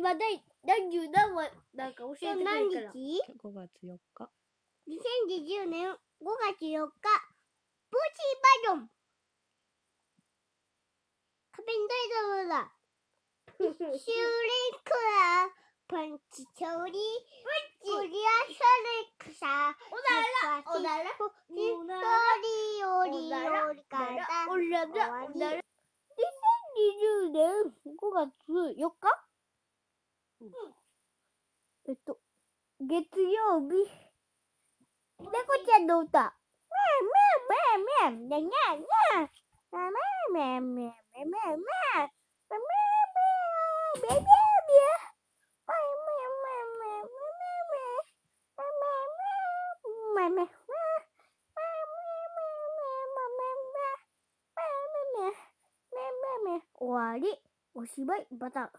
今第何十何話なんか教えてくれ何るから。日5月4日。?2020 年5月4日、ボチバジョン。仮面ライダーだ。シューレンクラー、パンチ調理、クリアシャレクサ、おならおならひとりよりよりから、おらだ終わりおらだ2020年5月4日、えっと、月曜日。猫ちゃんの歌。めめめめめめめめめめめめめめめめめめめ終わり。おしまい。バタン。